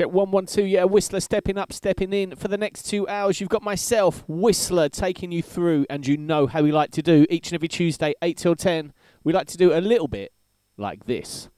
check. 112, yeah, Whistler stepping up, stepping in. For the next two hours, you've got myself, Whistler, taking you through, and you know how we like to do each and every Tuesday, 8 till 10. We like to do a little bit like this.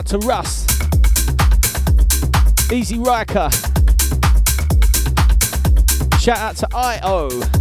Out to Russ. Easy Riker. Shout out to IO.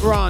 To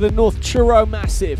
The North Truro Massive.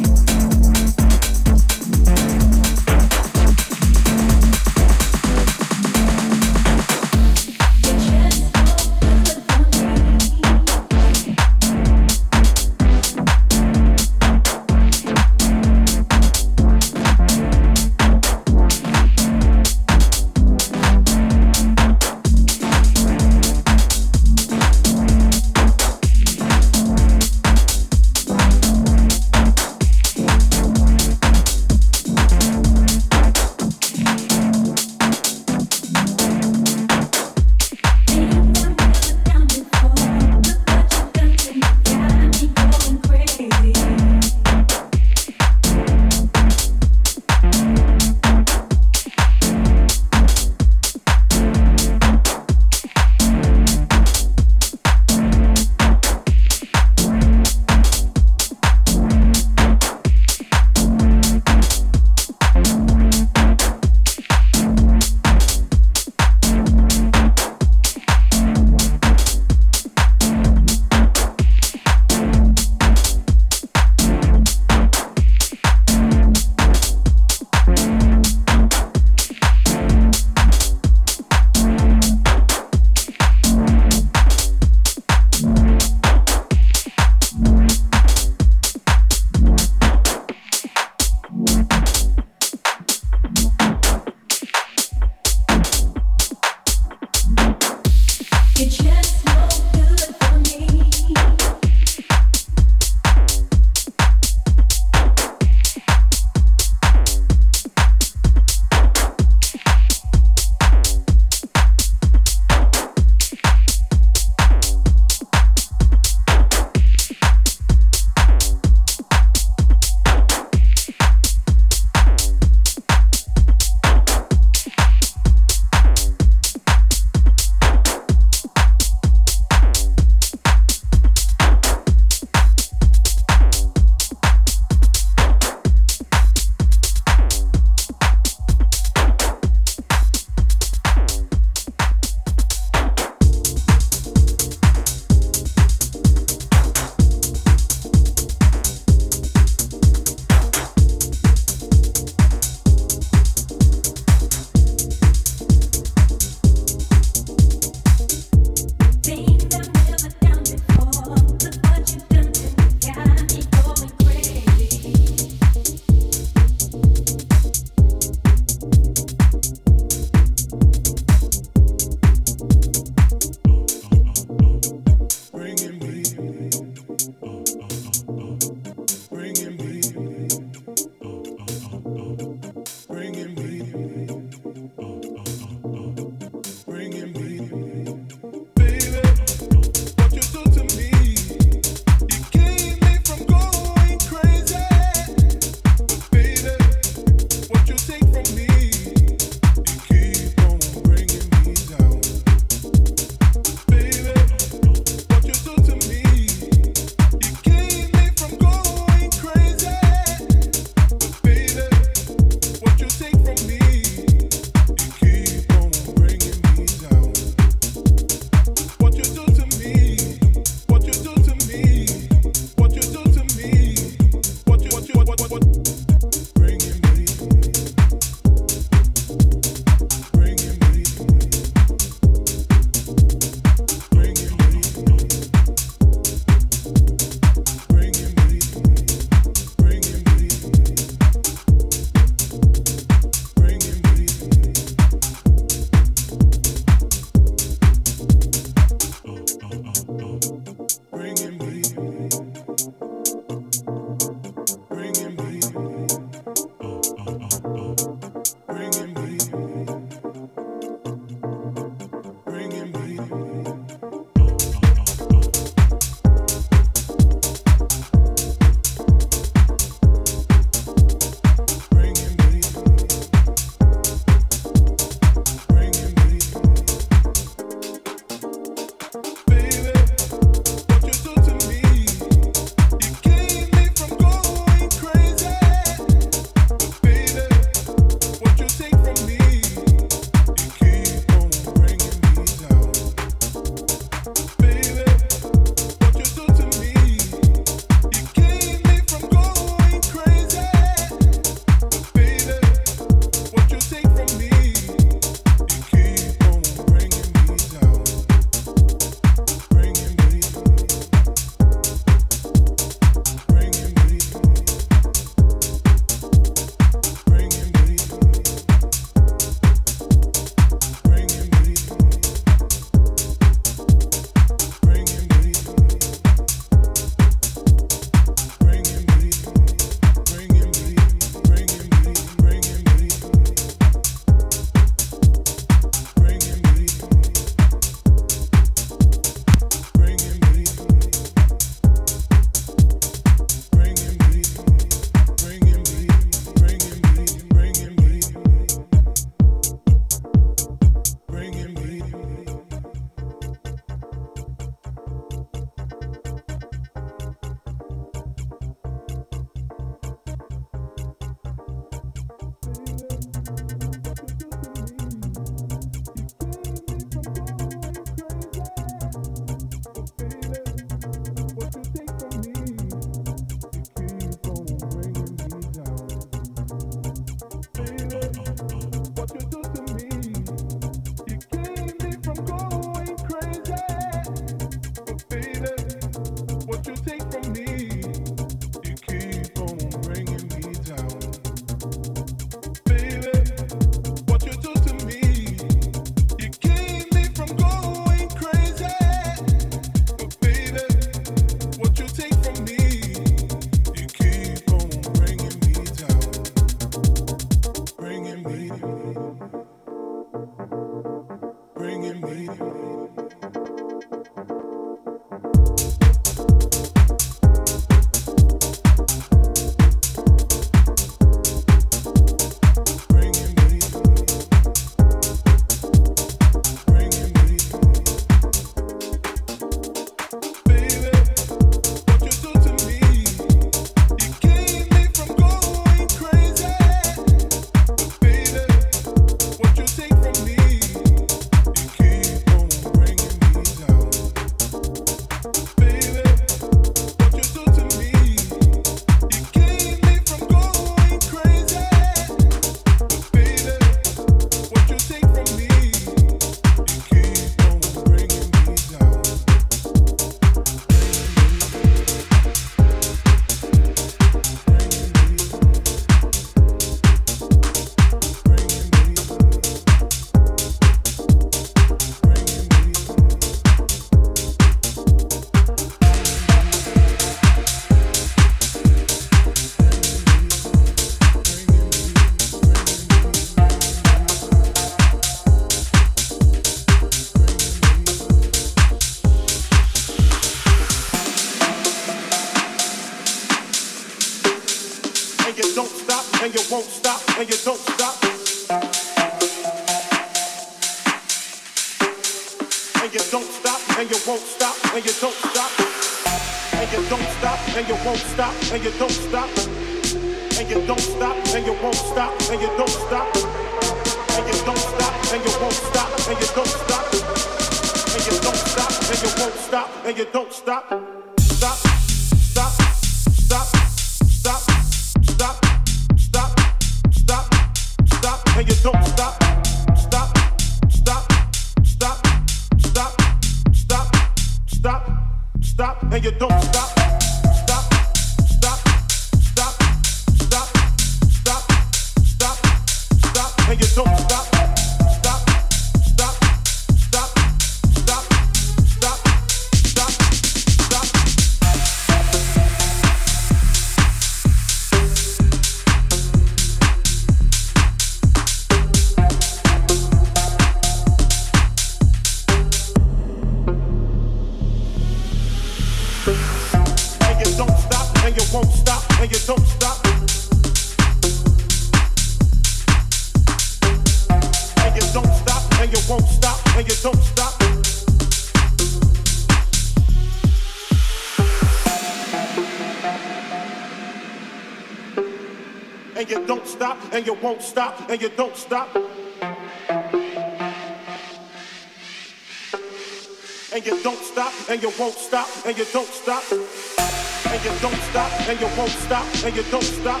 won't stop, and you don't stop, and you don't stop, and you won't stop, and you don't stop,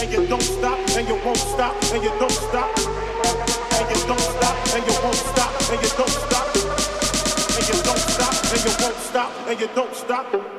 and you don't stop, and you won't stop, and you don't stop, and you don't stop, and you won't stop, and you don't stop, and you don't stop, and you won't stop, and you don't stop.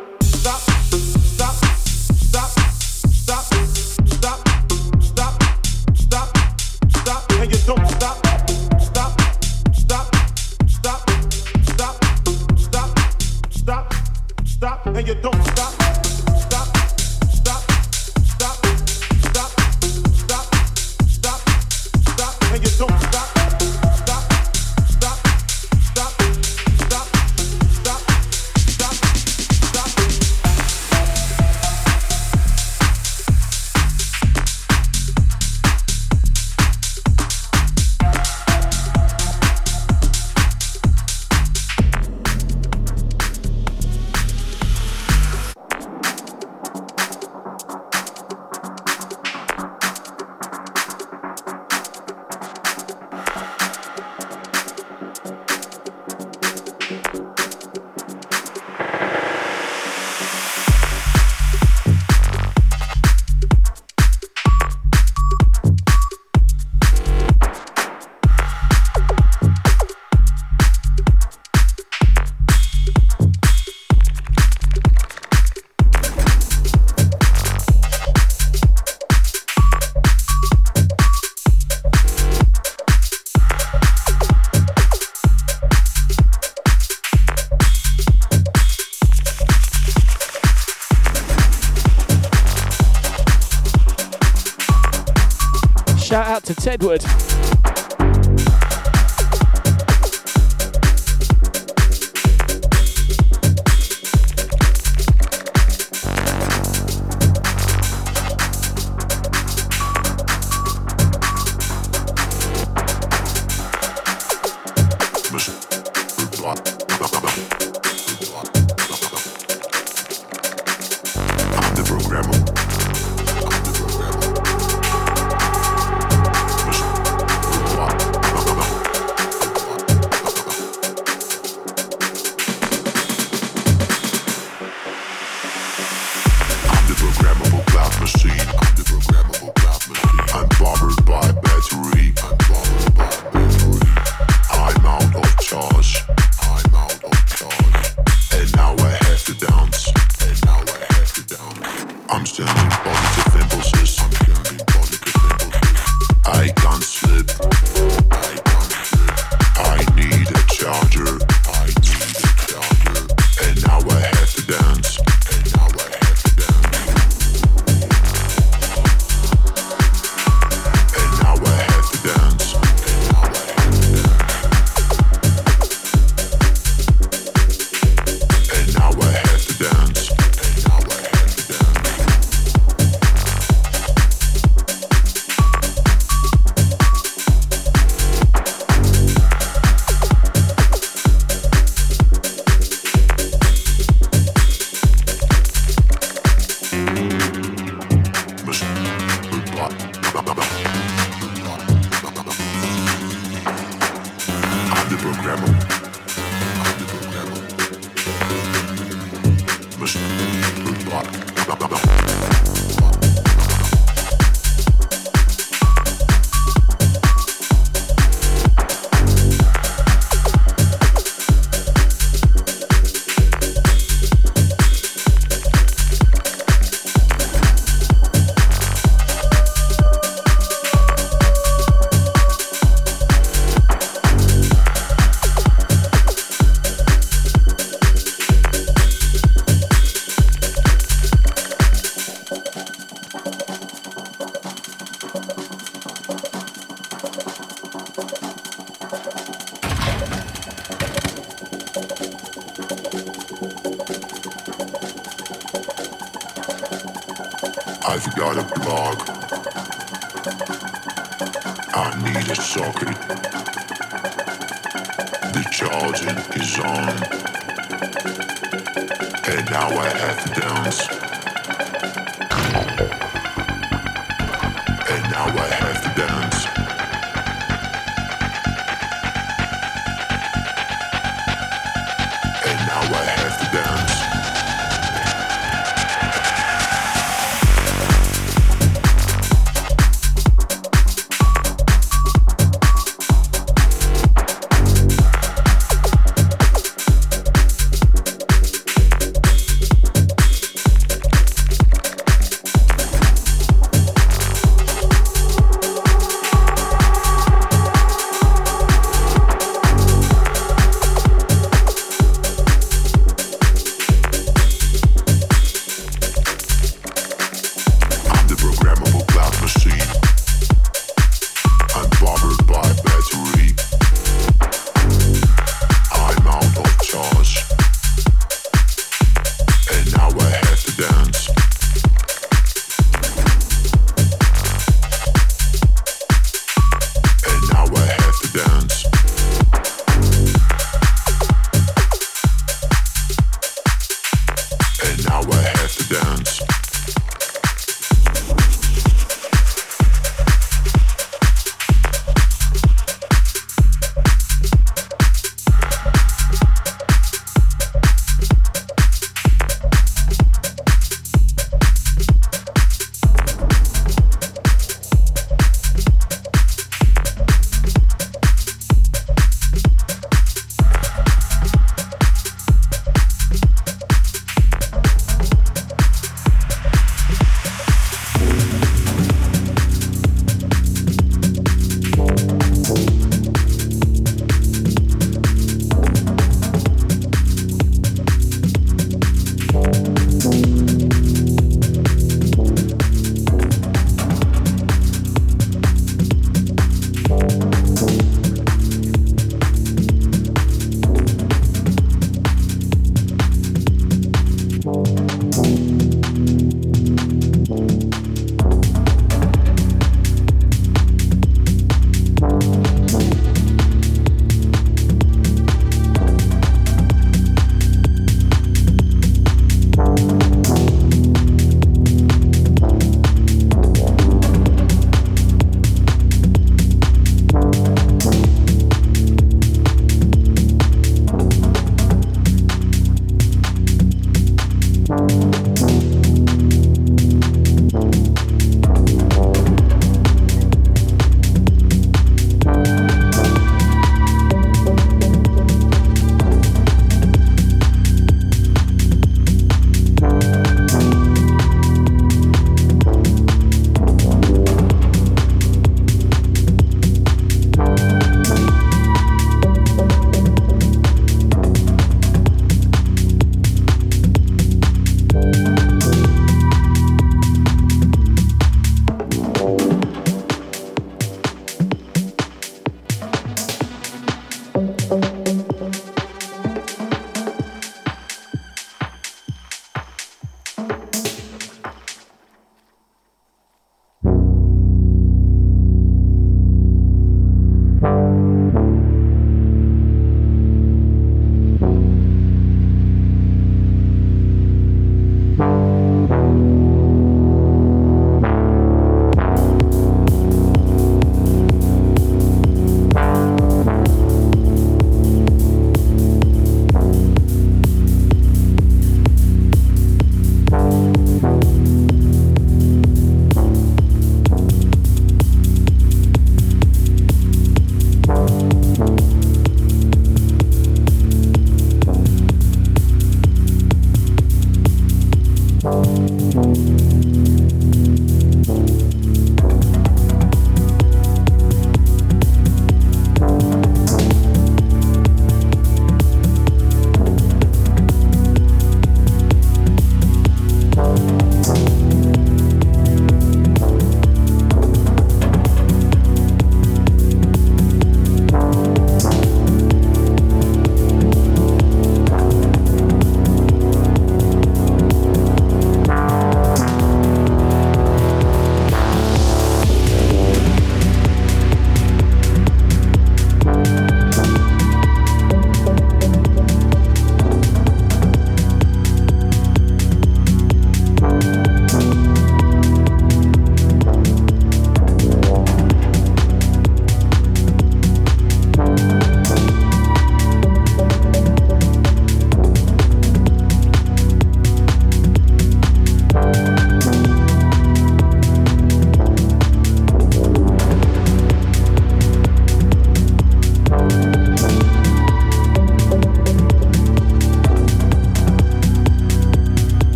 Edward.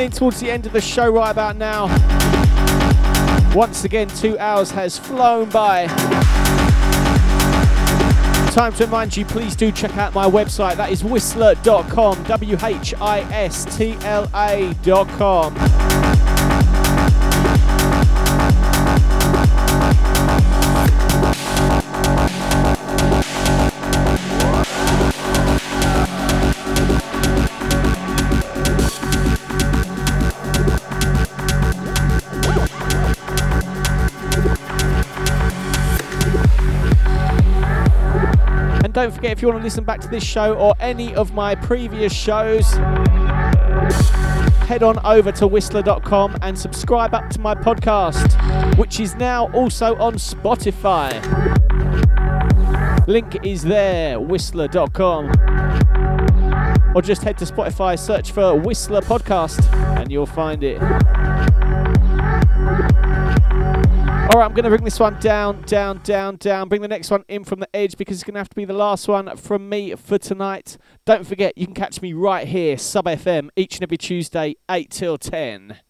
In towards the end of the show right about now. Once again, two hours has flown by. Time to remind you, please do check out my website. That is whistla.com, W H I S T L A.com. don't forget, if you want to listen back to this show or any of my previous shows, head on over to whistla.com and subscribe up to my podcast, which is now also on Spotify. Link is there, whistla.com. Or just head to Spotify, search for Whistla Podcast, and you'll find it. All right, I'm going to bring this one down, down, down, down. Bring the next one in from the edge because it's going to have to be the last one from me for tonight. Don't forget, you can catch me right here, Sub FM, each and every Tuesday, 8 till 10.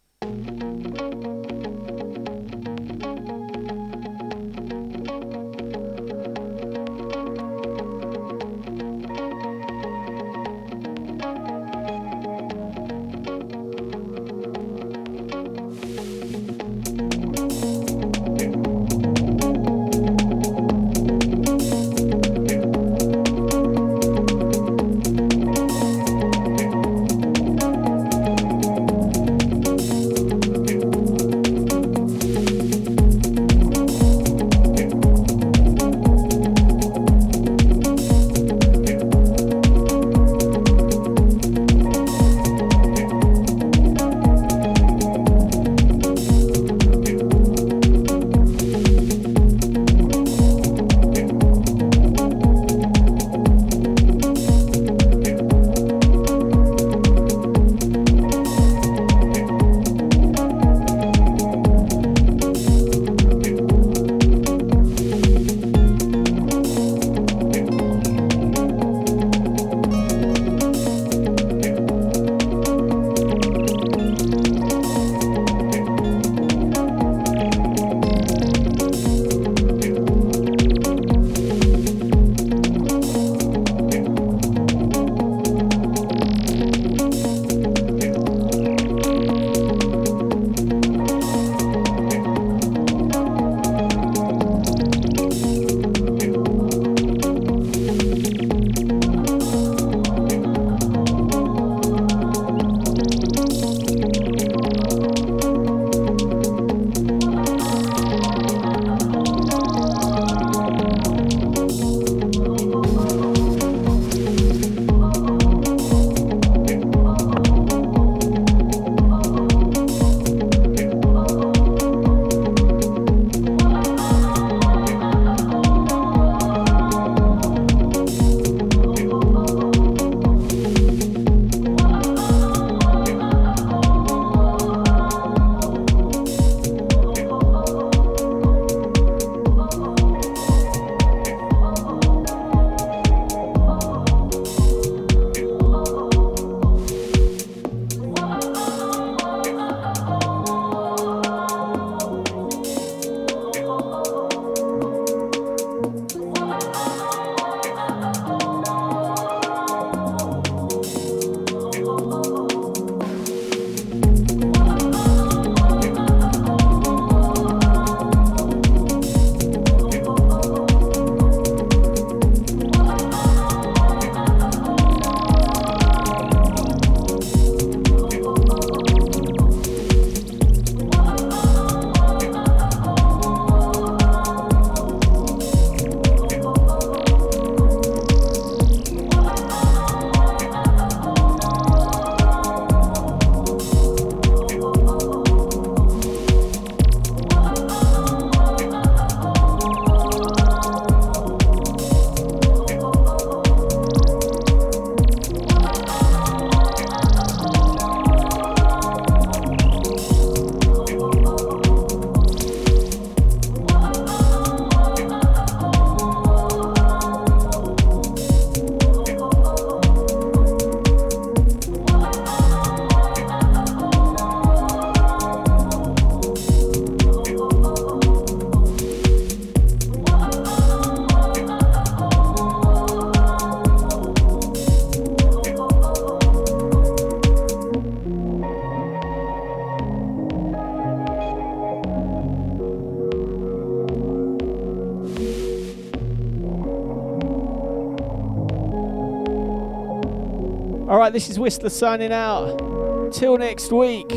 Whistla signing out. Till next week.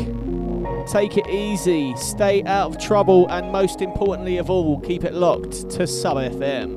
Take it easy, stay out of trouble, and most importantly of all, keep it locked to Sub FM.